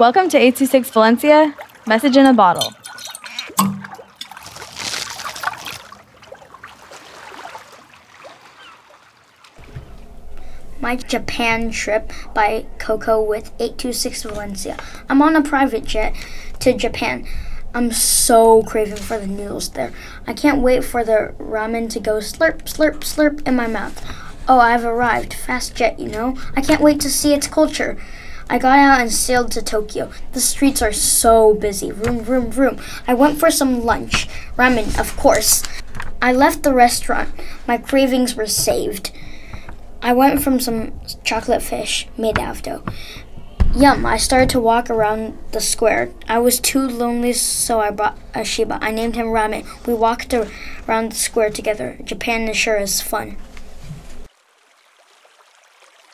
Welcome to 826 Valencia, message in a bottle. My Japan trip by Coco with 826 Valencia. I'm on a private jet to Japan. I'm so craving for the noodles there. I can't wait for the ramen to go slurp, slurp, slurp in my mouth. Oh, I've arrived. Fast jet, you know. I can't wait to see its culture. I got out and sailed to Tokyo. The streets are so busy. Vroom, vroom, vroom. I went for some lunch. Ramen, of course. I left the restaurant. My cravings were saved. I went from some chocolate fish made out of dough. Yum, I started to walk around the square. I was too lonely, so I brought a Shiba. I named him Ramen. We walked around the square together. Japan is sure is fun.